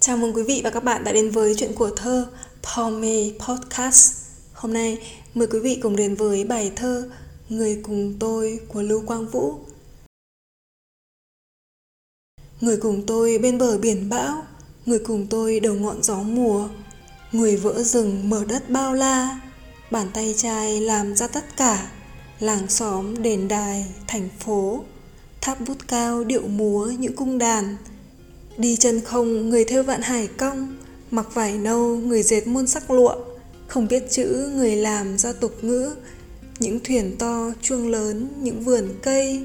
Chào mừng quý vị và các bạn đã đến với chuyện của thơ Tommy Podcast. Hôm nay mời quý vị cùng đến với bài thơ Người cùng tôi của Lưu Quang Vũ. Người cùng tôi bên bờ biển bão, người cùng tôi đầu ngọn gió mùa, người vỡ rừng mở đất bao la, bàn tay trai làm ra tất cả, làng xóm, đền đài, thành phố, tháp bút cao điệu múa những cung đàn, Đi chân không, người theo vạn hải cong. Mặc vải nâu, người dệt muôn sắc lụa. Không biết chữ người làm ra tục ngữ. Những thuyền to, chuông lớn, Những vườn cây.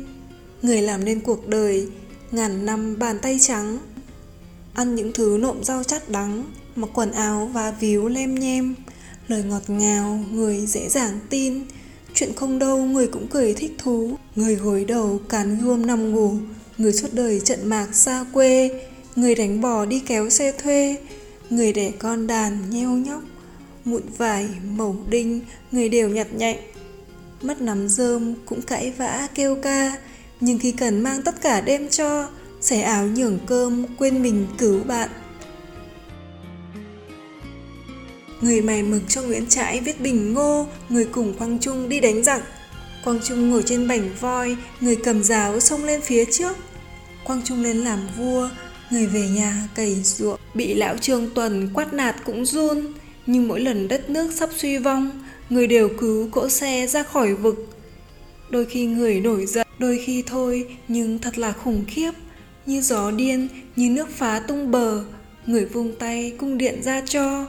Người làm nên cuộc đời, Ngàn năm bàn tay trắng. Ăn những thứ nộm rau chát đắng, Mặc quần áo và víu lem nhem. Lời ngọt ngào, người dễ dàng tin. Chuyện không đâu, người cũng cười thích thú. Người gối đầu cán gươm nằm ngủ. Người suốt đời trận mạc xa quê người đánh bò đi kéo xe thuê, người đẻ con đàn nheo nhóc, mụn vải, mẩu đinh, người đều nhặt nhạnh. Mất nắm rơm cũng cãi vã, kêu ca, nhưng khi cần mang tất cả đem cho, xẻ áo nhường cơm, quên mình cứu bạn. Người mày mực cho nguyễn trãi viết bình ngô, người cùng quang trung đi đánh giặc. Quang trung ngồi trên bảnh voi, người cầm giáo xông lên phía trước. Quang trung lên làm vua Người về nhà, cày ruộng, Bị lão Trương Tuần quát nạt cũng run. Nhưng mỗi lần đất nước sắp suy vong, Người đều cứu cỗ xe ra khỏi vực. Đôi khi người nổi giận, Đôi khi thôi, Nhưng thật là khủng khiếp. Như gió điên, Như nước phá tung bờ, Người vung tay cung điện ra cho.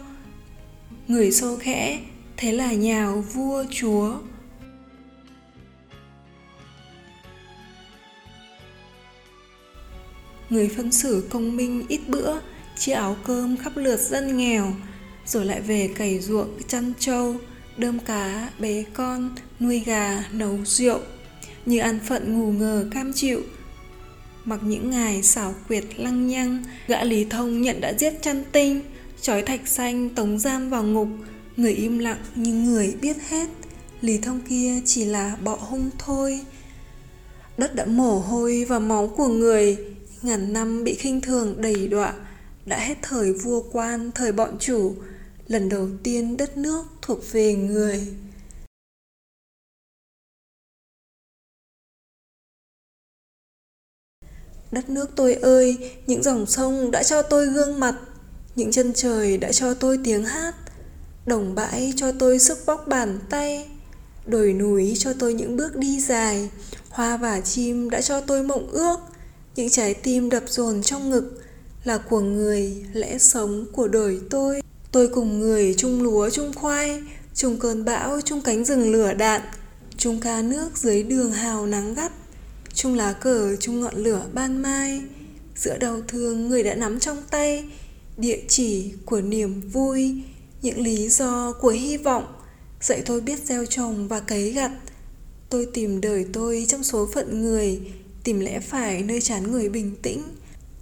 Người xô khẽ, Thế là nhào vua chúa. Người phân xử công minh ít bữa, chia áo cơm khắp lượt dân nghèo, rồi lại về cày ruộng chăn trâu, đơm cá bé con, nuôi gà, nấu rượu, như ăn phận ngủ ngờ cam chịu. Mặc những ngày xảo quyệt lăng nhăng, gã lý thông nhận đã giết chăn tinh, trói thạch xanh tống giam vào ngục, người im lặng nhưng người biết hết. Lý thông kia chỉ là bọ hung thôi. Đất đã mồ hôi và máu của người ngàn năm bị khinh thường đầy đọa, đã hết thời vua quan, thời bọn chủ, lần đầu tiên đất nước thuộc về người. Đất nước tôi ơi, những dòng sông đã cho tôi gương mặt, những chân trời đã cho tôi tiếng hát. Đồng bãi cho tôi sức bóc bàn tay, đồi núi cho tôi những bước đi dài. Hoa và chim đã cho tôi mộng ước những trái tim đập dồn trong ngực là của người lẽ sống của đời tôi. Tôi cùng người chung lúa, chung khoai, chung cơn bão, chung cánh rừng lửa đạn, chung ca nước dưới đường hào nắng gắt, chung lá cờ, chung ngọn lửa ban mai. Giữa đau thương, người đã nắm trong tay địa chỉ của niềm vui, những lý do của hy vọng. Dạy tôi biết gieo trồng và cấy gặt. Tôi tìm đời tôi trong số phận người tìm lẽ phải nơi chán người bình tĩnh,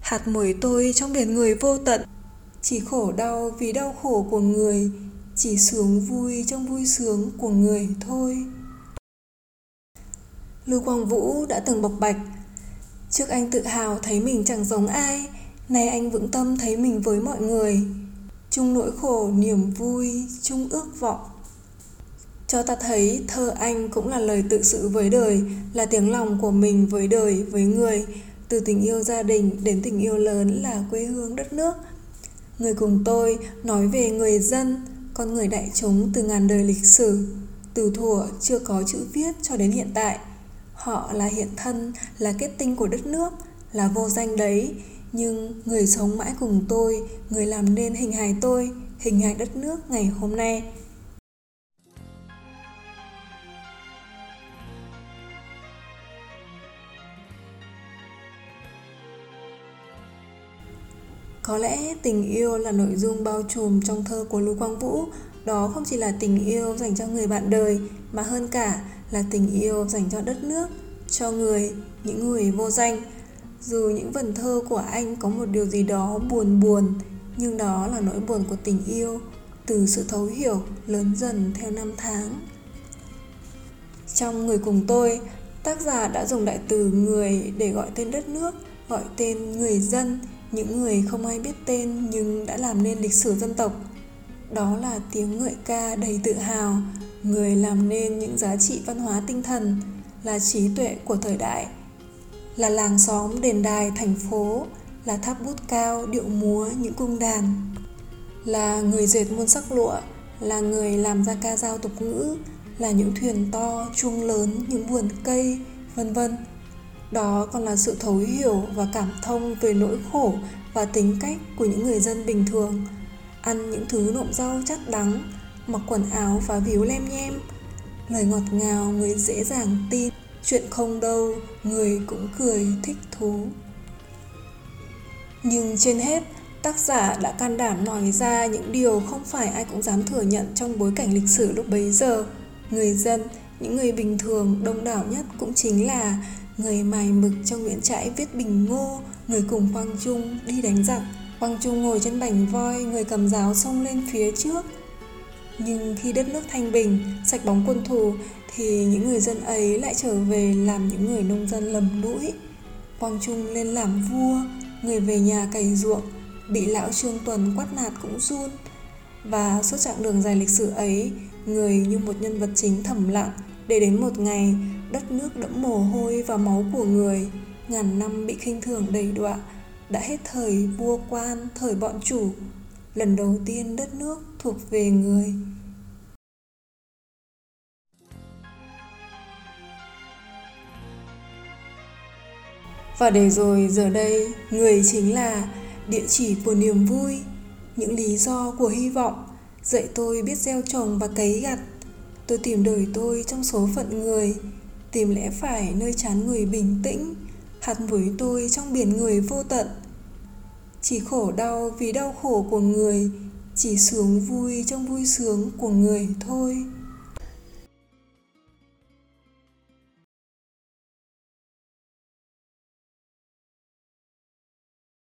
hạt mồi tôi trong biển người vô tận. Chỉ khổ đau vì đau khổ của người, chỉ sướng vui trong vui sướng của người thôi. Lưu quang vũ đã từng bộc bạch, trước anh tự hào thấy mình chẳng giống ai, nay anh vững tâm thấy mình với mọi người. Chung nỗi khổ, niềm vui, chung ước vọng cho ta thấy thơ anh cũng là lời tự sự với đời, là tiếng lòng của mình với đời, với người, từ tình yêu gia đình đến tình yêu lớn là quê hương đất nước. Người cùng tôi nói về người dân, con người đại chúng từ ngàn đời lịch sử, từ thuở chưa có chữ viết cho đến hiện tại. Họ là hiện thân, là kết tinh của đất nước, là vô danh đấy, nhưng người sống mãi cùng tôi, người làm nên hình hài tôi, hình hài đất nước ngày hôm nay. Có lẽ tình yêu là nội dung bao trùm trong thơ của Lưu Quang Vũ. Đó không chỉ là tình yêu dành cho người bạn đời Mà hơn cả là tình yêu dành cho đất nước Cho người, những người vô danh. Dù những vần thơ của anh có một điều gì đó buồn buồn Nhưng đó là nỗi buồn của tình yêu Từ sự thấu hiểu lớn dần theo năm tháng. Trong Người cùng tôi, tác giả đã dùng đại từ người để gọi tên đất nước Gọi tên người dân những người không ai biết tên nhưng đã làm nên lịch sử dân tộc. Đó là tiếng ngợi ca đầy tự hào, người làm nên những giá trị văn hóa tinh thần, là trí tuệ của thời đại, là làng xóm đền đài thành phố, là tháp bút cao điệu múa những cung đàn, là người dệt muôn sắc lụa, là người làm ra ca dao tục ngữ, là những thuyền to, chuông lớn, những vườn cây, vân vân. Đó còn là sự thấu hiểu và cảm thông về nỗi khổ và tính cách của những người dân bình thường. Ăn những thứ nộm rau chắc đắng, mặc quần áo và víu lem nhem. Lời ngọt ngào người dễ dàng tin, chuyện không đâu, người cũng cười thích thú. Nhưng trên hết, tác giả đã can đảm nói ra những điều không phải ai cũng dám thừa nhận trong bối cảnh lịch sử lúc bấy giờ. Người dân, những người bình thường đông đảo nhất cũng chính là người mài mực trong Nguyễn Trãi viết bình ngô, người cùng Quang Trung đi đánh giặc. Quang Trung ngồi trên bành voi, người cầm giáo xông lên phía trước. Nhưng khi đất nước thanh bình, sạch bóng quân thù, thì những người dân ấy lại trở về làm những người nông dân lầm lũi. Quang Trung lên làm vua, người về nhà cày ruộng, bị lão Trương Tuần quát nạt cũng run. Và suốt chặng đường dài lịch sử ấy, người như một nhân vật chính thầm lặng, để đến một ngày, đất nước đẫm mồ hôi và máu của người. Ngàn năm bị khinh thường đầy đọa, đã hết thời vua quan, thời bọn chủ. Lần đầu tiên đất nước thuộc về người. Và để rồi giờ đây, người chính là địa chỉ của niềm vui, những lý do của hy vọng dạy tôi biết gieo trồng và cấy gặt. Tôi tìm đời tôi trong số phận người, tìm lẽ phải nơi chán người bình tĩnh, hạt với tôi trong biển người vô tận. Chỉ khổ đau vì đau khổ của người, chỉ sướng vui trong vui sướng của người thôi.